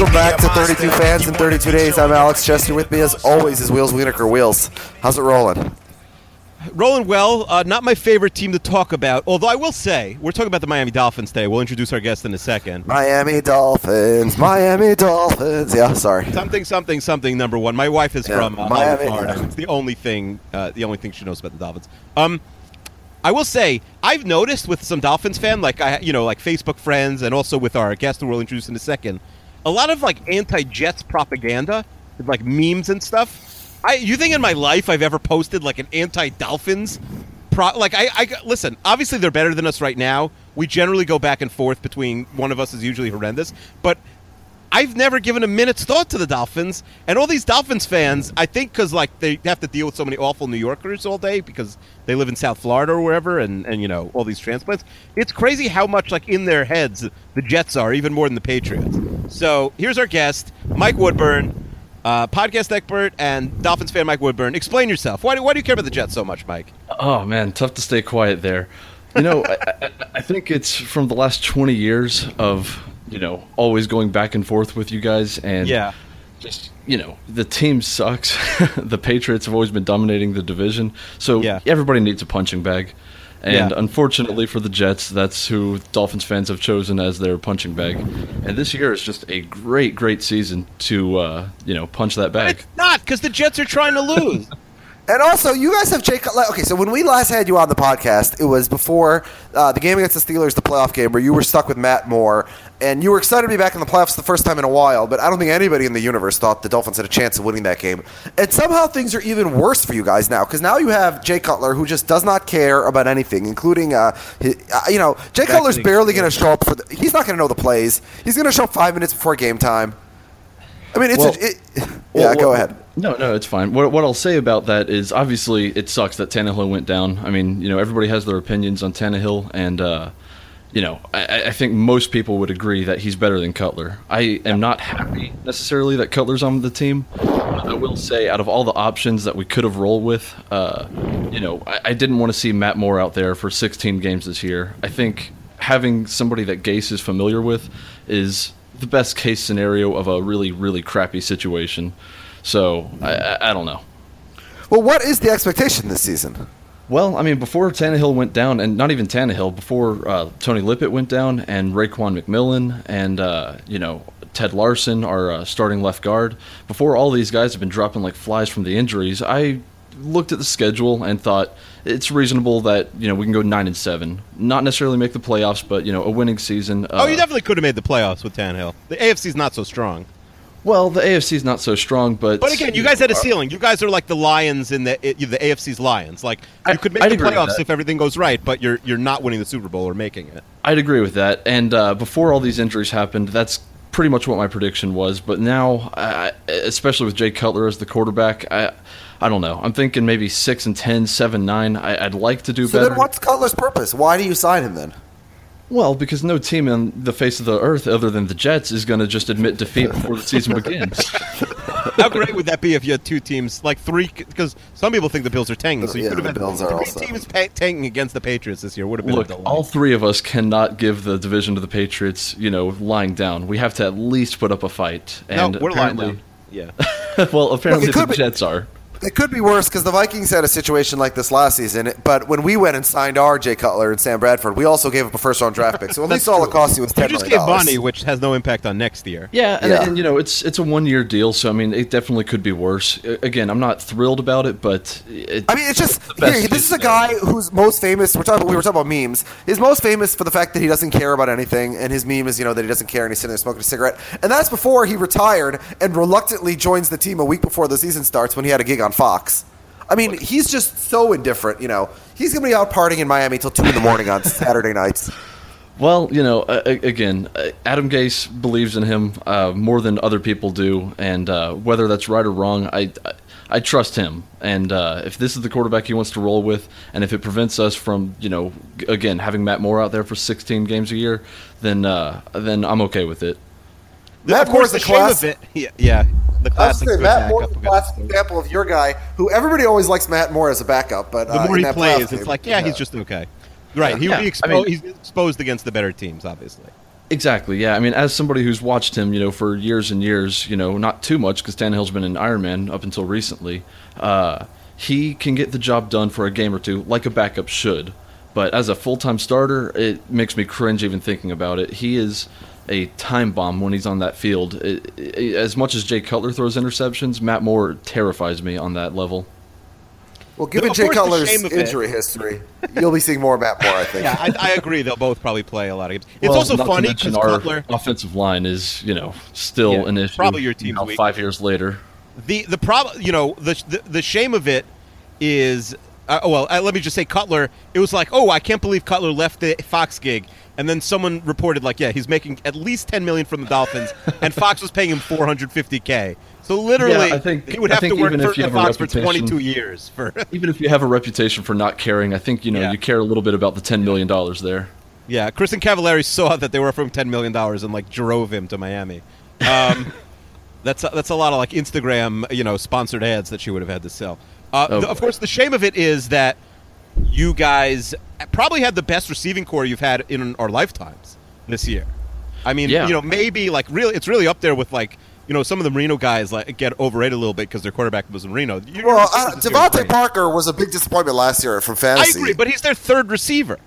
Welcome back to 32. Fans in 32 Days. I'm Alex Chester. With me, as always, is Wheels Wienerker. Wheels, how's it rolling? Rolling well. Uh, not my favorite team to talk about. Although I will say, we're talking about the Miami Dolphins today. We'll introduce our guest in a second. Miami Dolphins, Miami Dolphins. Yeah, sorry. Something, something, something. Number one. My wife is Yeah, from uh, Miami, Florida. yeah. It's the only thing. Uh, the only thing she knows about the Dolphins. Um, I will say I've noticed with some Dolphins fan, like I, you know, like Facebook friends, and also with our guest who we'll introduce in a second, a lot of like anti-Jets propaganda, like memes and stuff. I, you think in my life I've ever posted like an anti-Dolphins? Pro, like I, I listen. Obviously, they're better than us right now. We generally go back and forth between one of us is usually horrendous, but I've never given a minute's thought to the Dolphins, and all these Dolphins fans. I think because like they have to deal with so many awful New Yorkers all day because they live in South Florida or wherever, and and you know all these transplants. It's crazy how much like in their heads the Jets are even more than the Patriots. So here's our guest, Mike Woodburn, uh, podcast expert and Dolphins fan, Mike Woodburn. Explain yourself. Why do why do you care about the Jets so much, Mike? Oh man, tough to stay quiet there. You know, I, I, I think it's from the last twenty years of you know always going back and forth with you guys, and Yeah. just you know the team sucks. the Patriots have always been dominating the division, so Yeah. everybody needs a punching bag. And Yeah. unfortunately for the Jets, that's who Dolphins fans have chosen as their punching bag. And this year is just a great, great season to uh, you know punch that bag. It's not because the Jets are trying to lose. And also, you guys have Jake. Okay, so when we last had you on the podcast, it was before uh, the game against the Steelers, the playoff game, where you were stuck with Matt Moore, and you were excited to be back in the playoffs the first time in a while. But I don't think anybody in the universe thought the Dolphins had a chance of winning that game. And somehow things are even worse for you guys now because now you have Jay Cutler, who just does not care about anything, including, uh, his, uh, you know, Jay Cutler's barely going to show up for. The, he's not going to know the plays. He's going to show up five minutes before game time. I mean, it's Well- a, it, yeah. Well, go well, ahead. No, no, it's fine. What, what I'll say about that is obviously it sucks that Tannehill went down. I mean, you know, everybody has their opinions on Tannehill, and uh, you know, I, I think most people would agree that he's better than Cutler. I am not happy necessarily that Cutler's on the team. I will say, out of all the options that we could have rolled with, uh, you know, I, I didn't want to see Matt Moore out there for 16 games this year. I think having somebody that Gase is familiar with is the best case scenario of a really, really crappy situation. So I, I, I don't know. Well, what is the expectation this season? Well, I mean, before Tannehill went down, and not even Tannehill, before uh, Tony Lippett went down, and Raekwon McMillan, and uh, you know Ted Larsen, our uh, starting left guard, before all these guys have been dropping like flies from the injuries, I looked at the schedule and thought it's reasonable that you know we can go nine and seven, not necessarily make the playoffs, but you know a winning season. oh, you uh, definitely could have made the playoffs with Tannehill. The AFC's not so strong. Well, the AFC is not so strong, but But again, you guys had a ceiling. You guys are like the Lions in the it, the AFC's Lions. Like I- you could make I'd the playoffs if everything goes right, but you're you're not winning the Super Bowl or making it. I'd agree with that. And uh, before all these injuries happened, that's pretty much what my prediction was. But now, I, especially with Jay Cutler as the quarterback, I, I don't know. I'm thinking maybe six and 10, 7, 9. I, I'd like to do So better. then, what's Cutler's purpose? Why do you sign him then? Well, because no team on the face of the earth other than the Jets is going to just admit defeat before the season begins. How great would that be if you had two teams, like three? Because some people think the Bills are tanking, so you Yeah, could have the had Bills three also- teams pa- tanking against the Patriots this year. Would have been Look, a all three of us cannot give the division to the Patriots, you know, lying down. We have to at least put up a fight. no, And we're lying down. Yeah, well, apparently Look, the could be- Jets are. It could be worse because the Vikings had a situation like this last season. But when we went and signed our Jay Cutler and Sam Bradford, we also gave up a first round draft pick. So at least all it cost you was You just gave dollars. money, which has no impact on next year. Yeah, and, Yeah. and you know it's it's a one year deal, so I mean it definitely could be worse. Again, I'm not thrilled about it, but it, I mean, it's just here, this is a guy who's most famous. We're talking. We were talking about memes. He's most famous for the fact that he doesn't care about anything, and his meme is you know that he doesn't care and he's sitting there smoking a cigarette. And that's before he retired and reluctantly joins the team a week before the season starts when he had a gig on Fox. I mean, he's just so indifferent. You know, he's gonna be out partying in Miami till two in the morning on Saturday nights. Well, you know, uh, again, Adam Gase believes in him uh, more than other people do, and uh, whether that's right or wrong, I, I, I trust him. And uh, if this is the quarterback he wants to roll with, and if it prevents us from, you know, again having Matt Moore out there for 16 games a year, then uh, then I'm okay with it. Matt of course, Moore's the a shame class- of it. Yeah, yeah the I classic. say, Matt Moore backup is a who got classic example of your guy who everybody always likes Matt Moore as a backup, but The uh, more in he that plays, it's game- like, yeah, he's just okay. Right, he would Yeah, be I mean- he's exposed against the better teams, obviously. Exactly. Yeah. I mean, as somebody who's watched him, you know, for years and years, you know, not too much because Tannehill's been an Iron Man up until recently. Uh, he can get the job done for a game or two, like a backup should. But as a full-time starter, it makes me cringe even thinking about it. He is a time bomb when he's on that field. It, it- as much as Jay Cutler throws interceptions, Matt Moore terrifies me on that level. Well, given Of Jay Cutler's shame of it- injury history, you'll be seeing more Matt Moore, I think. Yeah, I, I agree. They'll both probably play a lot of games. It's Well, also not funny because our Cutler. offensive line is, you know, still Yeah, an issue. probably your you team's know. Five years later. The the problem, you know, the the, the shame of it is, uh, well, uh, let me just say, Cutler. It was like, oh, I can't believe Cutler left the Fox gig, and then someone reported like, yeah, he's making at least ten million from the Dolphins, and Fox was paying him four hundred fifty k. So literally, Yeah, I think- he would have to work for if you the have Fox for twenty two years for. Even if you have a reputation for not caring, I think you know Yeah. you care a little bit about the ten million dollars there. Yeah, Kristin Cavallari saw that they were offering ten million dollars and like drove him to Miami. Um, that's a, that's a lot of like Instagram, you know, sponsored ads that she would have had to sell. Uh, Oh, the- of course, the shame of it is that you guys probably had the best receiving corps you've had in our lifetimes this year. I mean, Yeah. you know, maybe like really, it's really up there with like. You know, some of the Marino guys like get overrated a little bit because their quarterback was Marino. Reno. Your Well, receivers uh, DeVante. Parker was a big disappointment last year from fantasy. I agree, but he's their third receiver.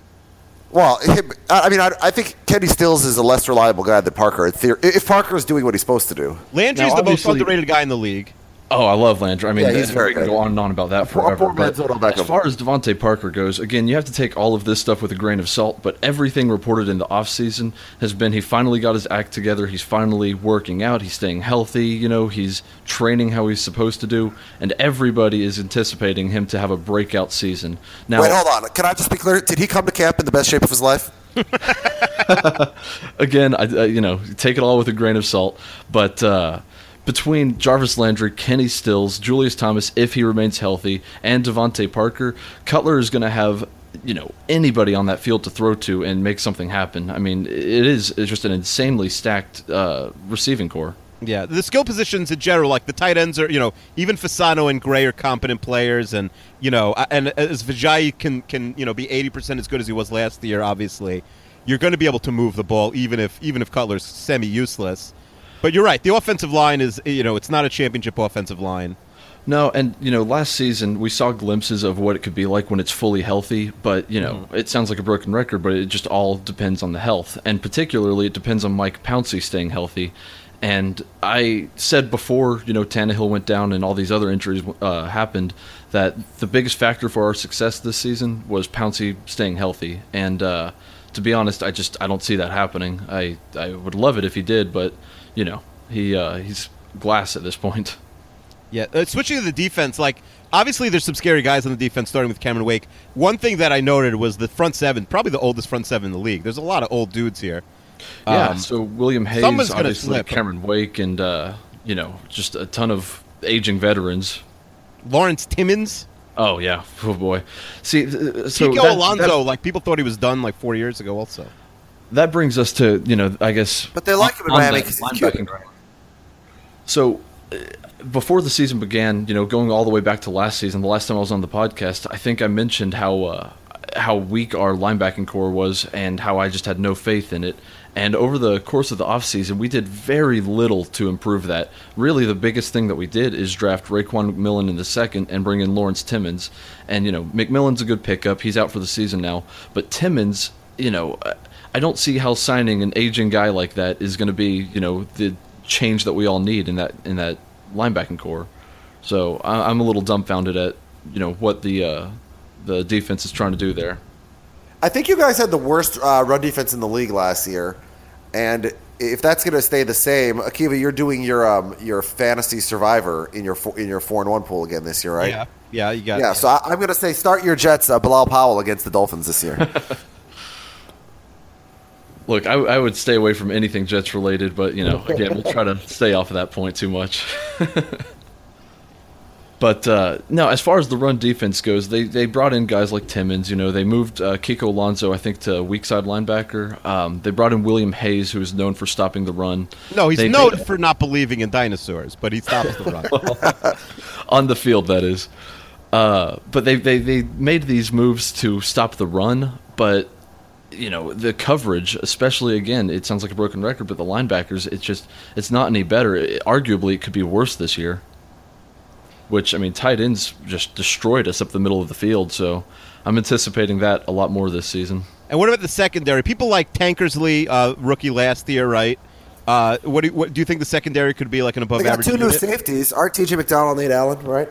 well, him, I I mean, I, I think Kenny Stills is a less reliable guy than Parker. If Parker is doing what he's supposed to do, Landry's Now, the most underrated guy in the league. Oh, I love Landry. I mean, Yeah, he's very good. go on and on about that forever. but as far as DeVante Parker goes, again, you have to take all of this stuff with a grain of salt. But everything reported in the offseason has been he finally got his act together. He's finally working out. He's staying healthy. You know, he's training how he's supposed to do, and everybody is anticipating him to have a breakout season. Now, wait, hold on. Can I just be clear? Did he come to camp in the best shape of his life? again, I, I, you know, take it all with a grain of salt. But uh, between Jarvis Landry, Kenny Stills, Julius Thomas, if he remains healthy, and DeVante Parker, Cutler is going to have you know anybody on that field to throw to and make something happen. I mean, it is it's just an insanely stacked uh, receiving corps. Yeah, the skill positions in general, like the tight ends are, you know, even Fasano and Gray are competent players, and you know, and as Ajayi can can you know be eighty percent as good as he was last year, obviously, you're going to be able to move the ball even if even if Cutler's semi useless. But you're right, the offensive line is you know it's not a championship offensive line. No, and you know, last season we saw glimpses of what it could be like when it's fully healthy. But you know, it sounds like a broken record, but it just all depends on the health, and particularly it depends on Mike Pouncey staying healthy. And I said before, you know, Tannehill went down and all these other injuries uh, happened, that the biggest factor for our success this season was Pouncey staying healthy. And uh, to be honest, I just I don't see that happening. I I would love it if he did, but you know, he uh, he's glass at this point. Yeah, uh, switching to the defense, like obviously there's some scary guys on the defense, starting with Cameron Wake. One thing that I noted was the front seven, probably the oldest front seven in the league. There's a lot of old dudes here. Yeah, Um, so William Hayes, obviously slip. Cameron Wake, and uh, you know just a ton of aging veterans. Lawrence Timmons, Oh yeah, oh boy. See, th- so Kiko that, Alonso, that, like people thought he was done like four years ago. Also, that brings us to you know I guess. But they like him in on Miami that 'cause he's cute. linebacking. So. uh, Before the season began, you know, going all the way back to last season, the last time I was on the podcast, I think I mentioned how uh, how weak our linebacking corps was and how I just had no faith in it. And over the course of the offseason, we did very little to improve that. Really, the biggest thing that we did is draft Raekwon McMillan in the second and bring in Lawrence Timmons. And, you know, McMillan's a good pickup. He's out for the season now. But Timmons, you know, I don't see how signing an aging guy like that is going to be, you know, the change that we all need in that in that linebacking corps. So I'm a little dumbfounded at, you know, what the uh, the defense is trying to do there. I think you guys had the worst uh, run defense in the league last year, and if that's going to stay the same, Akiva, you're doing your um, your fantasy survivor in your four, in your four and one pool again this year, right? Yeah, yeah, you got. It. Yeah, so I, I'm going to say start your Jets, uh, Bilal Powell against the Dolphins this year. Look, I, I would stay away from anything Jets related, but you know, again, we'll try to stay off of that point too much. but uh, no, as far as the run defense goes, they, they brought in guys like Timmons. You know, they moved uh, Kiko Alonso, I think, to weak side linebacker. Um, they brought in William Hayes, who is known for stopping the run. No, he's They- known for not believing in dinosaurs, but he stops the run. on the field that is uh, but they, they they made these moves to stop the run but you know the coverage especially again it sounds like a broken record but the linebackers it's just it's not any better it, arguably it could be worse this year which i mean tight ends just destroyed us up the middle of the field so i'm anticipating that a lot more this season and what about the secondary? People like Tankersley, uh, rookie last year, right? Uh, what, do you, what do you think the secondary could be like an above they got average? two new unit? safeties: Art T.J. McDonald, and Nate Allen, right?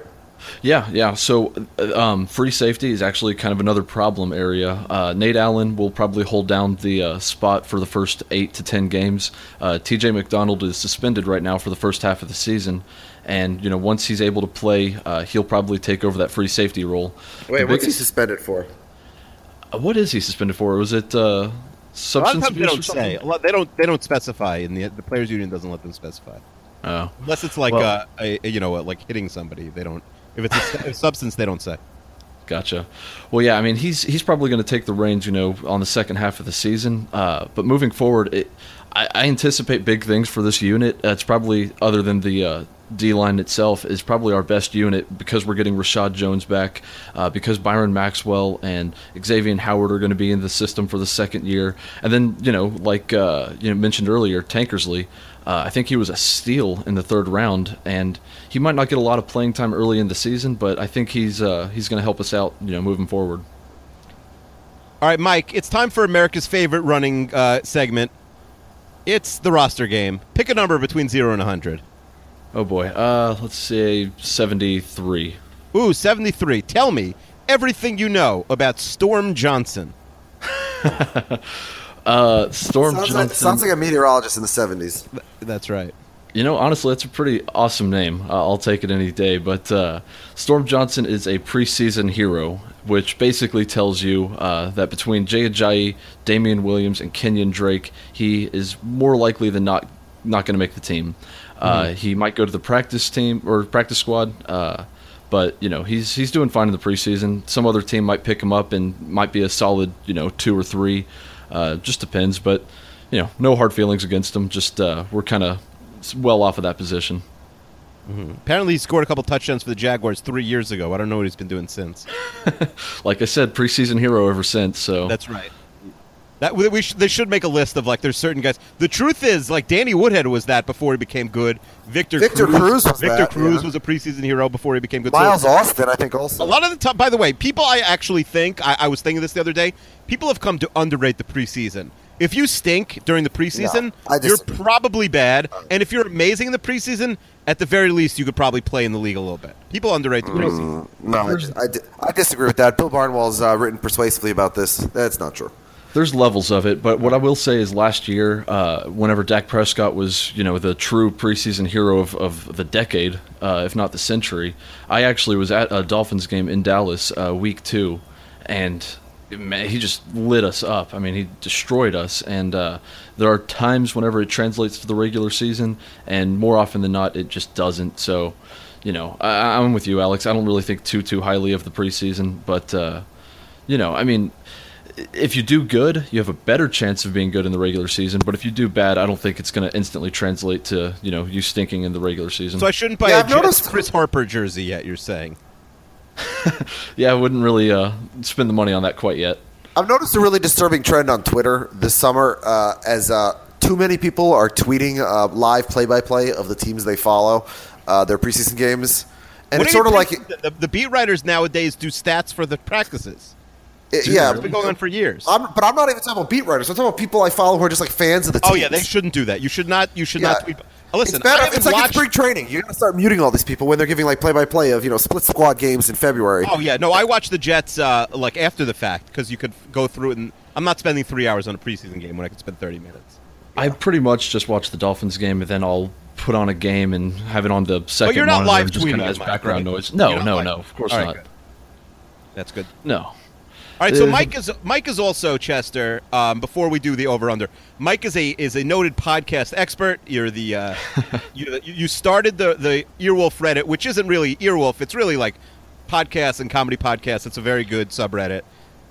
Yeah, yeah. So, uh, um, free safety is actually kind of another problem area. Uh, Nate Allen will probably hold down the uh, spot for the first eight to ten games. Uh, T.J. McDonald is suspended right now for the first half of the season, and you know once he's able to play, uh, he'll probably take over that free safety role. Wait, what's he suspended for? uh, what is he suspended for? Was it uh, A lot of substance times they don't say. Lot, they don't. They don't specify, and the the players' union doesn't let them specify Oh. unless it's like Well- uh, a, a you know like hitting somebody. They don't. If it's a, a substance, they don't say. Gotcha. Well, yeah, I mean, he's he's probably going to take the reins, you know, on the second half of the season. Uh, but moving forward, it, I, I anticipate big things for this unit. Uh, it's probably other than the uh, D line itself is probably our best unit because we're getting Reshad Jones back, uh, because Byron Maxwell and Xavien Howard are going to be in the system for the second year, and then you know, like uh, you know, mentioned earlier, Tankersley. Uh, I think he was a steal in the third round, and he might not get a lot of playing time early in the season, but I think he's uh, he's going to help us out, you know, moving forward. All right, Mike. It's time for America's favorite running uh, segment. It's the roster game. Pick a number between zero and hundred. Oh boy, uh, let's say seventy-three. Ooh, 73. Tell me everything you know about Storm Johnson. Uh, Storm Sounds Johnson. like, sounds like a meteorologist in the '70s. That's right. You know, honestly, that's a pretty awesome name. Uh, I'll take it any day. But uh, Storm Johnson is a preseason hero, which basically tells you uh, that between Jay Ajayi, Damien Williams, and Kenyan Drake, he is more likely than not not going to make the team. Uh, He might go to the practice team or practice squad. Uh, but you know he's he's doing fine in the preseason. Some other team might pick him up and might be a solid you know two or three. Uh, just depends. But you know no hard feelings against him. Just uh, we're kind of well off of that position. Apparently, he scored a couple touchdowns for the Jaguars three years ago. I don't know what he's been doing since. Like I said, preseason hero ever since. So That's right. That we, we sh- they should make a list of like there's certain guys. The truth is, like Danny Woodhead was that before he became good. Victor Victor Cruz was Victor that, Cruz yeah. was a preseason hero before he became good. So- Miles Austin, I think, also. A lot of the time, by the way, people I actually think, I, I was thinking this the other day, people have come to underrate the preseason. If you stink during the preseason, No, I you're probably bad. And if you're amazing in the preseason, at the very least, you could probably play in the league a little bit. People underrate the preseason. No, I, I, I disagree with that. Bill Barnwell's uh, written persuasively about this. That's not true. There's levels of it, but what I will say is last year, uh, whenever Dak Prescott was, you know, the true preseason hero of, of the decade, uh, if not the century, I actually was at a Dolphins game in Dallas uh, week two, and man, he just lit us up. I mean, he destroyed us, and uh, there are times whenever it translates to the regular season, and more often than not, it just doesn't. So, you know, I, I'm with you, Alex. I don't really think too too highly of the preseason, but uh, you know, I mean if you do good, you have a better chance of being good in the regular season. But if you do bad, I don't think it's going to instantly translate to you know you stinking in the regular season. So I shouldn't buy Yeah, a I've Jets noticed- Chris Harper jersey yet, you're saying? yeah, I wouldn't really uh, spend the money on that quite yet. I've noticed a really disturbing trend on Twitter this summer uh, as uh, too many people are tweeting uh, live play-by-play of the teams they follow, uh, their preseason games, and What it's sort of like the, the beat writers nowadays do stats for the practices. It- yeah. It's been going on for years. I'm, but I'm not even talking about beat writers. I'm talking about people I follow who are just like fans of the team. oh yeah, they shouldn't do that. You should not. You should Yeah. not tweet. Listen, it's better. Haven't It's like watched- it's spring training. You got to start muting all these people when they're giving like play-by-play of you know split squad games in February. Oh yeah, no, I watch the Jets uh, like after the fact because you could go through it, and I'm not spending three hours on a preseason game when I could spend 30 minutes. I pretty much just watch the Dolphins game and then I'll put on a game and have it on the second But you're not live just tweeting kinda it, as background right? noise. No, no, no. Of course All right, not. good. That's good. No. All right, so Mike is Mike is also Chester. Um, before we do the over under, Mike is a is a noted podcast expert. You're the uh, you you started the the Earwolf Reddit, which isn't really Earwolf. It's really like podcasts and comedy podcasts. It's a very good subreddit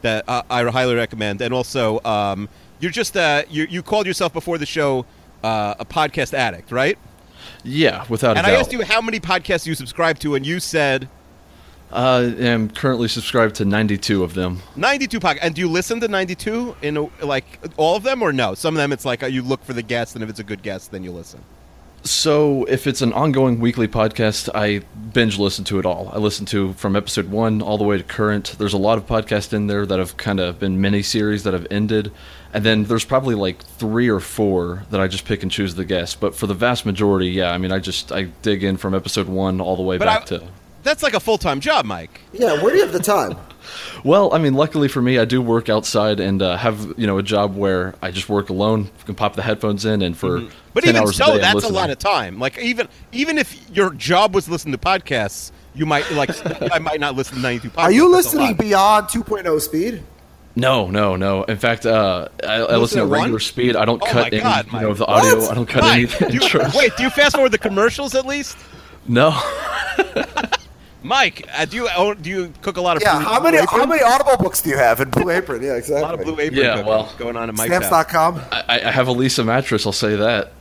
that uh, I highly recommend. And also, um, you're just uh, you you called yourself before the show uh, a podcast addict, right? Yeah, without And I doubt. asked you how many podcasts you subscribe to, and you said Uh, I am currently subscribed to 92 of them. 92 podcasts. And do you listen to 92 in a, like all of them or no? Some of them it's like uh, you look for the guest, and if it's a good guest, then you listen. So, if it's an ongoing weekly podcast, I binge listen to it all. I listen to from episode one all the way to current. There's a lot of podcasts in there that have kind of been mini series that have ended. And then there's probably like three or four that I just pick and choose the guests. But for the vast majority, yeah, I mean, I just I dig in from episode one all the way But back I- to. That's like a full time job, Mike. Yeah, where do you have the time? Well, I mean, luckily for me, I do work outside and uh, have you know a job where I just work alone. can pop the headphones in, and for Mm-hmm. But 10 even hours so, a day, that's a lot of time. Like even even if your job was listening to podcasts, you might like I might not listen to 92 podcasts. Are you listening beyond 2.0 speed? No, no, no. In fact, uh, I, I listen at at regular one? speed. I don't Oh cut my any, God, you Mike. know, the audio. What? I don't cut Mike, any do you- wait, do you fast forward the commercials at least? No. Mike, uh, do you own, do you cook a lot of Yeah. Blue- How Blue many Apron? how many Audible books do you have in Blue Apron? Yeah, exactly. A lot of Blue Apron Yeah, well, going on in Mike's house. Stamps.com. I, I have a Leesa mattress. I'll say that.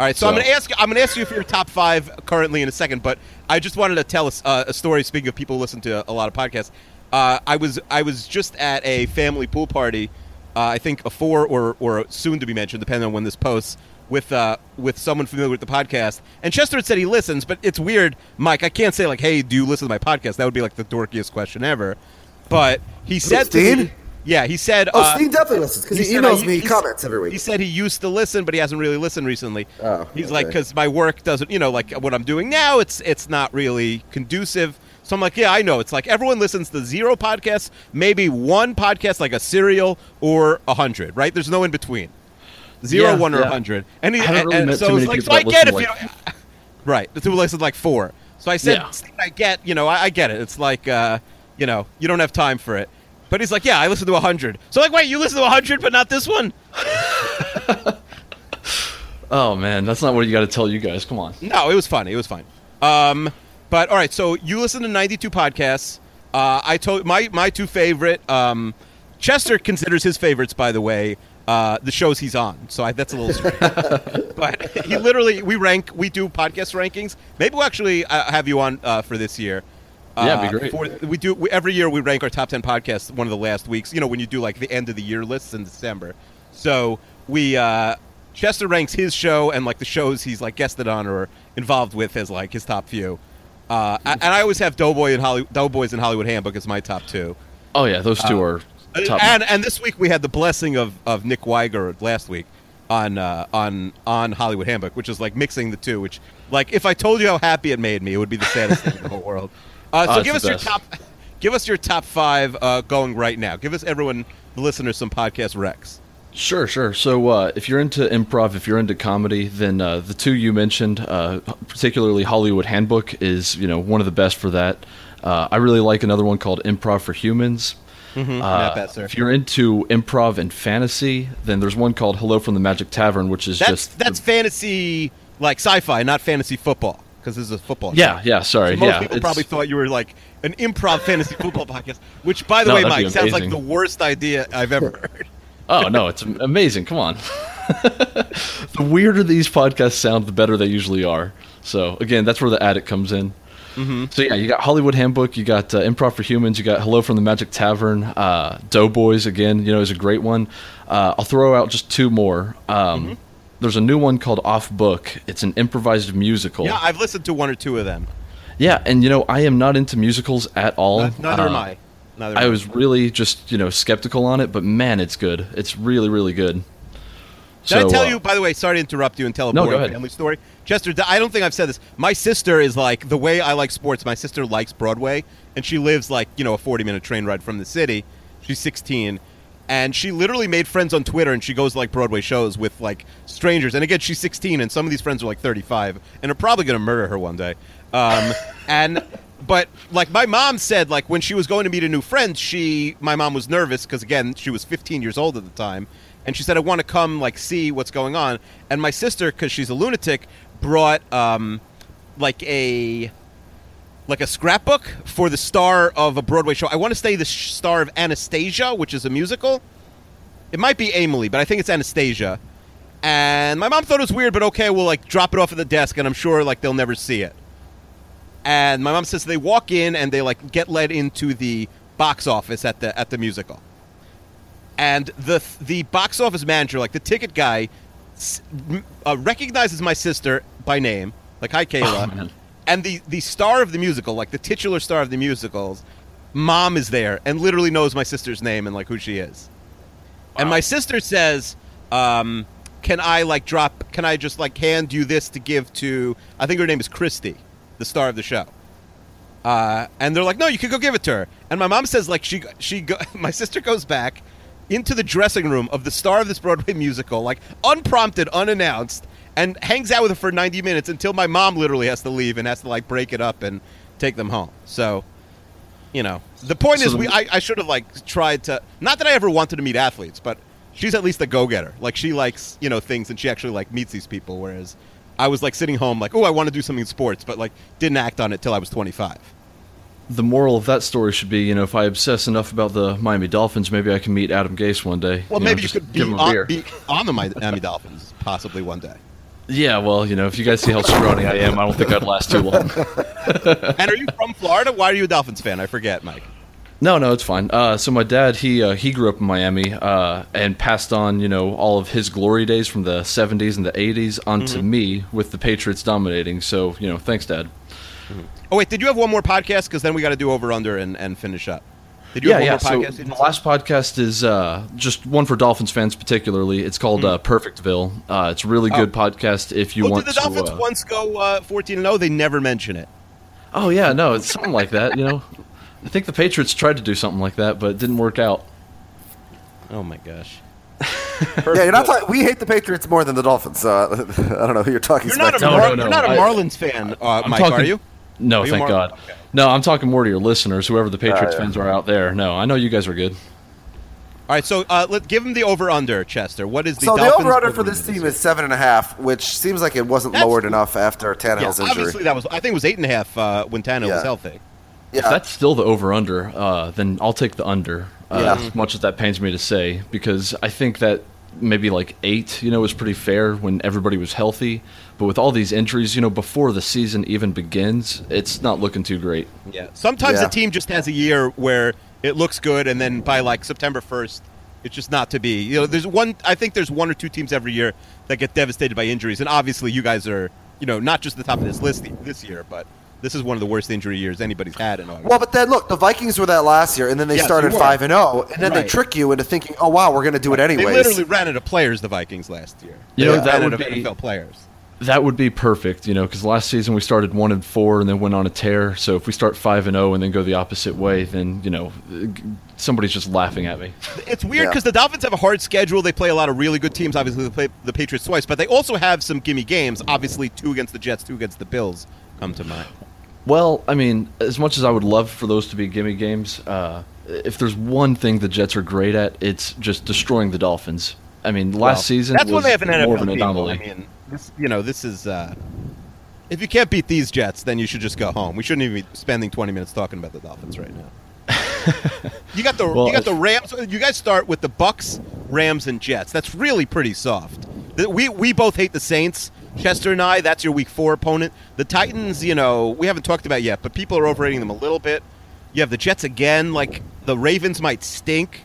All right, so, I'm going to ask. I'm going to ask you for your top five currently in a second, but I just wanted to tell us uh, a story. Speaking of people who listen to a lot of podcasts, uh, I was I was just at a family pool party. Uh, I think before or or soon to be mentioned, depending on when this posts, with uh, with someone familiar with the podcast. And Chester had said he listens, but it's weird, Mike. I can't say like, "Hey, do you listen to my podcast?" That would be like the dorkiest question ever. But he said me, yeah, he said, Oh, uh, Steve definitely listens because he, said, emails me he- comments every week. He said he used to listen, but he hasn't really listened recently. Oh, He's like, because my work doesn't, you know, like what I'm doing now, it's it's not really conducive. So I'm like, yeah, I know. It's like everyone listens to zero podcasts, maybe one podcast, like a serial, or a hundred. Right? There's no in between. Zero, Yeah, one, or a yeah. hundred. And, he, I and, really and so it's like, so I get if you. right, the two listed like four. So I said, Yeah. I get, you know, I, I get it. It's like, uh, you know, you don't have time for it. But he's like, yeah, I listen to 100. So like, wait, you listen to a 100, but not this one? Oh man, that's not what you got to tell you guys. Come on. No, it was fun. It was fine. Um, but all right, so you listen to 92 podcasts. Uh, I told my my two favorite. Um, Chester considers his favorites, by the way, uh, the shows he's on. So I, that's a little strange. but he literally we rank. We do podcast rankings. Maybe we'll actually uh, have you on uh, for this year. Yeah, it'd be Uh, great. For, we do we, every year. We rank our top ten podcasts. One of the last weeks, you know, when you do like the end of the year lists in December. So we uh, Chester ranks his show and like the shows he's like guested on or involved with as like his top few. Uh, and I always have Doughboy and Holly, Doughboys and Hollywood Handbook as my top two. Oh yeah, those two are top. And and this week we had the blessing of, of Nick Weiger last week on uh, on on Hollywood Handbook, which is like mixing the two. Which like if I told you how happy it made me, it would be the saddest thing in the whole world. Uh, so Oh, give us your best. top. Give us your top five uh, going right now. Give us everyone, the listeners, some podcast recs. Sure, sure. So uh, if you're into improv, if you're into comedy, then uh, the two you mentioned, uh, particularly Hollywood Handbook, is you know one of the best for that. Uh, I really like another one called Improv for Humans. Not Uh, if you're into improv and fantasy, then there's one called Hello from the Magic Tavern, which is That's just that's fantasy like sci-fi, not fantasy football, because this is a football. yeah, show. yeah. Sorry, So most yeah. people probably thought you were like an improv fantasy football podcast, which, by the No, way, Mike, sounds like the worst idea I've ever heard. Oh no, it's amazing. Come on. the weirder these podcasts sound, the better they usually are. So again, that's where the addict comes in. Mm-hmm. So yeah, you got Hollywood Handbook, you got uh, Improv for Humans, you got Hello from the Magic Tavern, uh, Doughboys again, you know, is a great one. Uh, I'll throw out just two more. Um, Mm-hmm. There's a new one called Off Book. It's an improvised musical. Yeah, I've listened to one or two of them. Yeah, and you know, I am not into musicals at all. Neither, neither am Uh, I. Neither am I was really just you know skeptical on it, but man, it's good. It's really really good. Did I tell uh, you, by the way, sorry to interrupt you and tell a No, boring family story? Chester, I don't think I've said this. My sister is like, the way I like sports, my sister likes Broadway, and she lives like, you know, a 40 minute train ride from the city. She's 16. And she literally made friends on Twitter, and she goes to like Broadway shows with like strangers. And again, she's 16, and some of these friends are like 35, and are probably going to murder her one day. Um, and but like my mom said, like when she was going to meet a new friend, she my mom was nervous because again she was 15 years old at the time, and she said I want to come like see what's going on. And my sister, because she's a lunatic, brought um, like a like a scrapbook for the star of a Broadway show. I want to say the star of Anastasia, which is a musical. It might be Emily, but I think it's Anastasia. And my mom thought it was weird, but okay, we'll like drop it off at the desk, and I'm sure like they'll never see it. And my mom says they walk in and they like get led into the box office at the at the musical. And the the box office manager, like the ticket guy, uh, recognizes my sister by name, like hi Kayla, and the the star of the musical, like the titular star of the musicals, mom is there and literally knows my sister's name and like who she is. And my sister says, um, "Can I like drop? Can I just like hand you this to give to? I think her name is Christy, the star of the show." Uh, and they're like, "No, you can go give it to her." And my mom says, like she she go, my sister goes back into the dressing room of the star of this Broadway musical, like unprompted, unannounced, and hangs out with her for ninety minutes until my mom literally has to leave and has to like break it up and take them home. So. You know, the point So is, the- we I, I should have like tried to. Not that I ever wanted to meet athletes, but she's at least a go-getter. Like she likes you know things, and she actually like meets these people. Whereas I was like sitting home, like, oh, I want to do something in sports, but like didn't act on it till I was 25. The moral of that story should be, you know, if I obsess enough about the Miami Dolphins, maybe I can meet Adam Gase one day. Well, know, maybe you could be give him a on, be on the Miami Dolphins possibly one day. Yeah, well, you know, if you guys see how scrawny I am, I don't think I'd last too long. and are you from Florida? Why are you a Dolphins fan? I forget, Mike. No, no, it's fine. Uh, so my dad, he uh, he grew up in Miami uh, and passed on, you know, all of his glory days from the '70s and the '80s onto Mm-hmm. me with the Patriots dominating. So, you know, thanks, Dad. Oh wait, did you have one more podcast? Because then we got to do over under and, and finish up. Did you yeah, have one yeah. more So the last podcast is uh, just one for Dolphins fans, particularly. It's called uh, Perfectville. Uh, it's a really good podcast if you Hmm. oh, want did the to. Dolphins uh, once go uh, 14 and 0? They never mention it. Oh yeah, no, it's something like that. You know, I think the Patriots tried to do something like that, but it didn't work out. Oh my gosh. Yeah, you're not talking. We hate the Patriots more than the Dolphins. So I don't know who you're talking. You're not a, smack. No, no, no. You're not a I- Marlins fan, uh, Mike, talking- are you? No, Are thank Mar- God. okay. No, I'm talking more to your listeners, whoever the Patriots yeah. fans are out there. No, I know you guys are good. All right, so uh, let give them the over under, Chester. What is the So the over under for this team is seven and a half, which seems like it wasn't That's- lowered enough after Yeah, Tannehill's injury. obviously that was. I think it was eight and a half uh, when Tannehill Yeah. was healthy. If that's still the over under, uh, then I'll take the under. Uh, Yeah. As much as that pains me to say, because I think that maybe like eight, you know, was pretty fair when everybody was healthy. But with all these injuries, you know, before the season even begins, it's not looking too great. Yeah. Sometimes Yeah. a team just has a year where it looks good, and then by like September first, it's just not to be. You know, there's one. I think there's one or two teams every year that get devastated by injuries, and obviously you guys are, you know, not just the top of this list this year, but this is one of the worst injury years anybody's had in August. Well, but then look, the Vikings were that last year, and then they Yes, started five and zero, and then they Right. trick you into thinking, "Oh wow, we're going to do it anyway. they literally ran out of players, the Vikings last year. You They know, ran that out would of be- NFL players. That would be perfect, you know, because last season we started one and four and then went on a tear. So if we start five and zero and then go the opposite way, then you know, somebody's just laughing at me. It's weird Yeah. because the Dolphins have a hard schedule. They play a lot of really good teams. Obviously, they play the Patriots twice, but they also have some gimme games. Obviously, two against the Jets, two against the Bills come to mind. Well, I mean, as much as I would love for those to be gimme games, uh, if there's one thing the Jets are great at, it's just destroying the Dolphins. I mean, last Well, season That's when was they have an more NFL of an people. anomaly. I mean, this, you know, this is. Uh, if you can't beat these Jets, then you should just go home. We shouldn't even be spending 20 minutes talking about the Dolphins right now. you got the Well, you got the Rams. You guys start with the Bucks, Rams, and Jets. That's really pretty soft. We we both hate the Saints, Chester and I, that's your week four opponent. The Titans, you know, we haven't talked about yet, but people are overrating them a little bit. You have the Jets again. Like the Ravens might stink.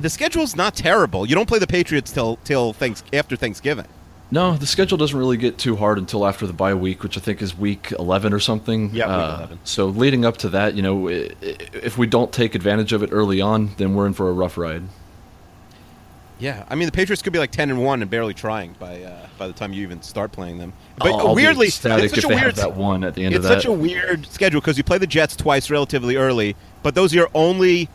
The schedule's not terrible. You don't play the Patriots till till thanks after Thanksgiving. No, the schedule doesn't really get too hard until after the bye week, which I think is week 11 or something. Yeah, week Uh, 11. So leading up to that, you know, if we don't take advantage of it early on, then we're in for a rough ride. Yeah, I mean the Patriots could be like ten and one and barely trying by uh, by the time you even start playing them. But I'll- weirdly, it's such a weird that one at the end it's of that. such a weird schedule because you play the Jets twice relatively early, but those are your only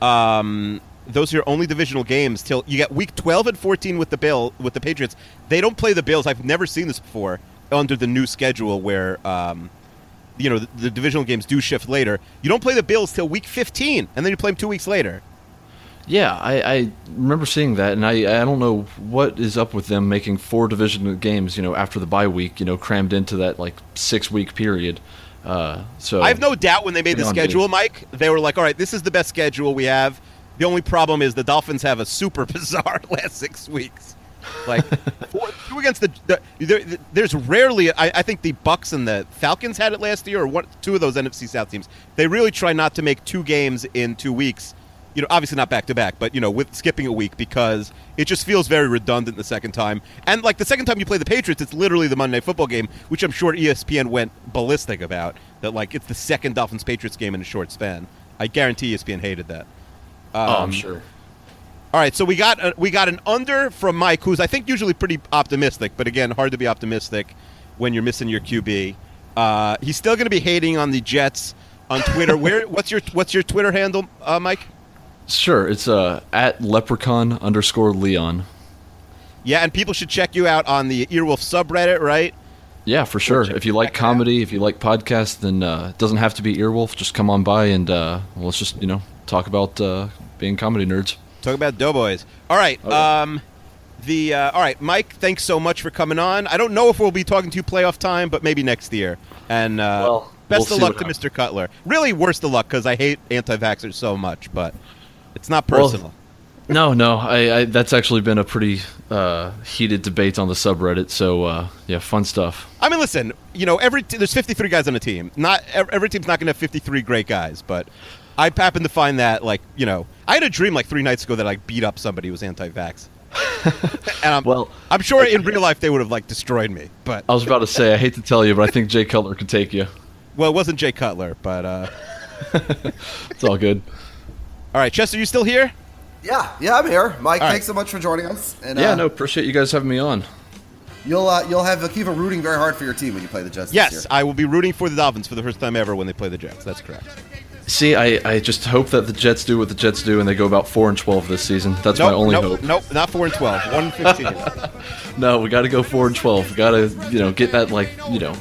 um, those are your only divisional games till you get week twelve and fourteen with the Bill with the Patriots. They don't play the Bills. I've never seen this before under the new schedule where. Um, you know the, the divisional games do shift later. You don't play the Bills till week 15, and then you play them two weeks later. Yeah, I, I remember seeing that, and I, I don't know what is up with them making four division games, you know, after the bye week, you know, crammed into that like six week period. Uh, so I have no doubt when they made the schedule, you. Mike, they were like, all right, this is the best schedule we have. The only problem is the Dolphins have a super bizarre last six weeks. Like four, two against the, the there, there's rarely. I, I think the Bucks and the Falcons had it last year, or one, two of those NFC South teams. They really try not to make two games in two weeks. You know, obviously not back to back, but you know, with skipping a week because it just feels very redundant the second time. And like the second time you play the Patriots, it's literally the Monday Night Football game, which I'm sure ESPN went ballistic about. That like it's the second Dolphins Patriots game in a short span. I guarantee ESPN hated that. oh, I'm Um, sure. All right, so we got a, we got an under from Mike, who's I think usually pretty optimistic, but again, hard to be optimistic when you're missing your QB. Uh, he's still going to be hating on the Jets on Twitter. Where what's your what's your Twitter handle, uh, Mike? Sure, it's uh, at leprechaun underscore Leon. Yeah, and people should check you out on the Earwolf subreddit, right? Yeah, for sure. If you like comedy, if you like podcasts, then uh, it doesn't have to be Earwolf. Just come on by and uh, well, let's just you know talk about uh, being comedy nerds. Talk about Doughboys. All right. Okay. Um, the uh, all right, Mike. Thanks so much for coming on. I don't know if we'll be talking to you playoff time, but maybe next year. And uh, Well, best we'll of luck to happens. Mr. Cutler. Really, worst of luck because I hate anti-vaxxers so much, but it's not Well, personal. No, no, I, I that's actually been a pretty uh, heated debate on the subreddit. So uh, yeah, fun stuff. I mean, listen. You know, every t- there's 53 guys on a team. Not every team's not going to have 53 great guys, but I happen to find that like you know, I had a dream like three nights ago that I beat up somebody who was anti-vax. and I'm, Well, I'm sure in real life they would have like destroyed me, but I was about to say, I hate to tell you, but I think Jay Cutler could take you. Well, it wasn't Jay Cutler, but uh, It's all good. All right, Chester, you still here? Yeah, yeah, I'm here, Mike. All right. Thanks so much for joining us. And Yeah, uh, no, appreciate you guys having me on. you'll uh, you'll have Akiva rooting very hard for your team when you play the Jets. this Yes, year. I will be rooting for the Dolphins for the first time ever when they play the Jets. That's correct. See, I, I just hope that the Jets do what the Jets do and they go about four and twelve this season. That's my only nope, hope. nope, not four and twelve. One and fifteen. No, we got to go four and twelve. We got to you know get that like you know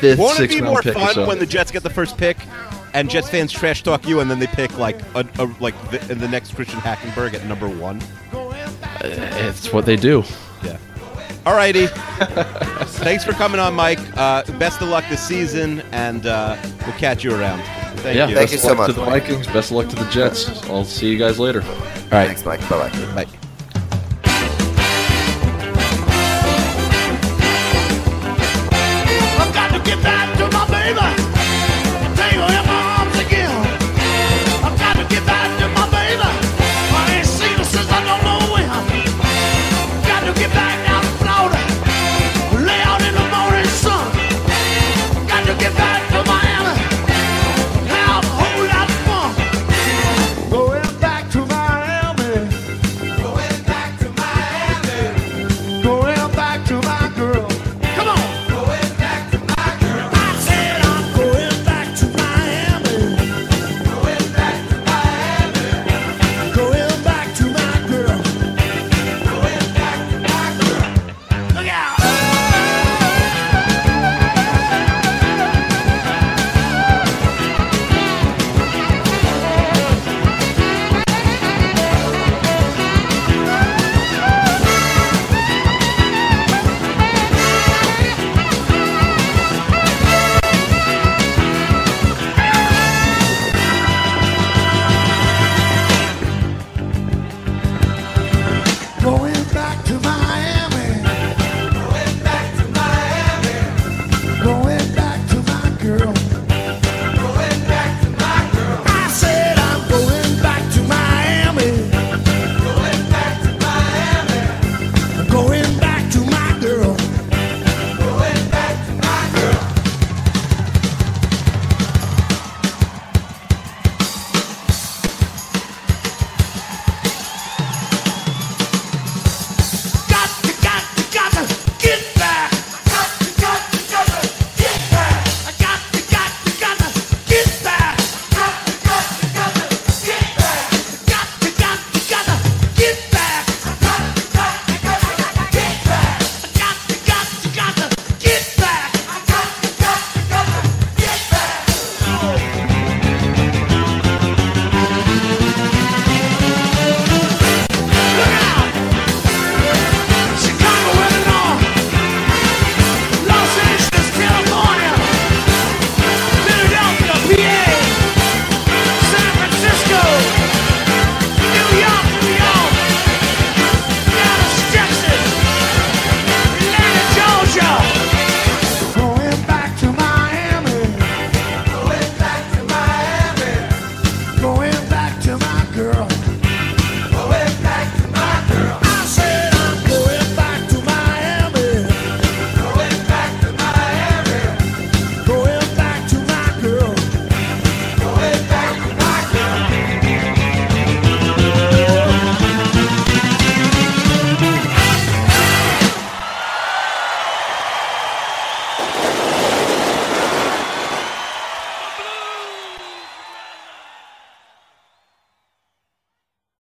fifth, Won't it sixth be round more pick or fun so. when the Jets get the first pick and Jets fans trash talk you, and then they pick like a, a like the, the next Christian Hackenberg at number one? it's what they do. Yeah. Alrighty. Thanks for coming on, Mike. Uh, best of luck this season, and uh, we'll catch you around. Thank yeah, you. Thank best you of so luck much, to the Vikings. Best of luck to the Jets. I'll see you guys later. All right. Thanks, Mike. Bye-bye. bye.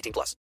18 plus.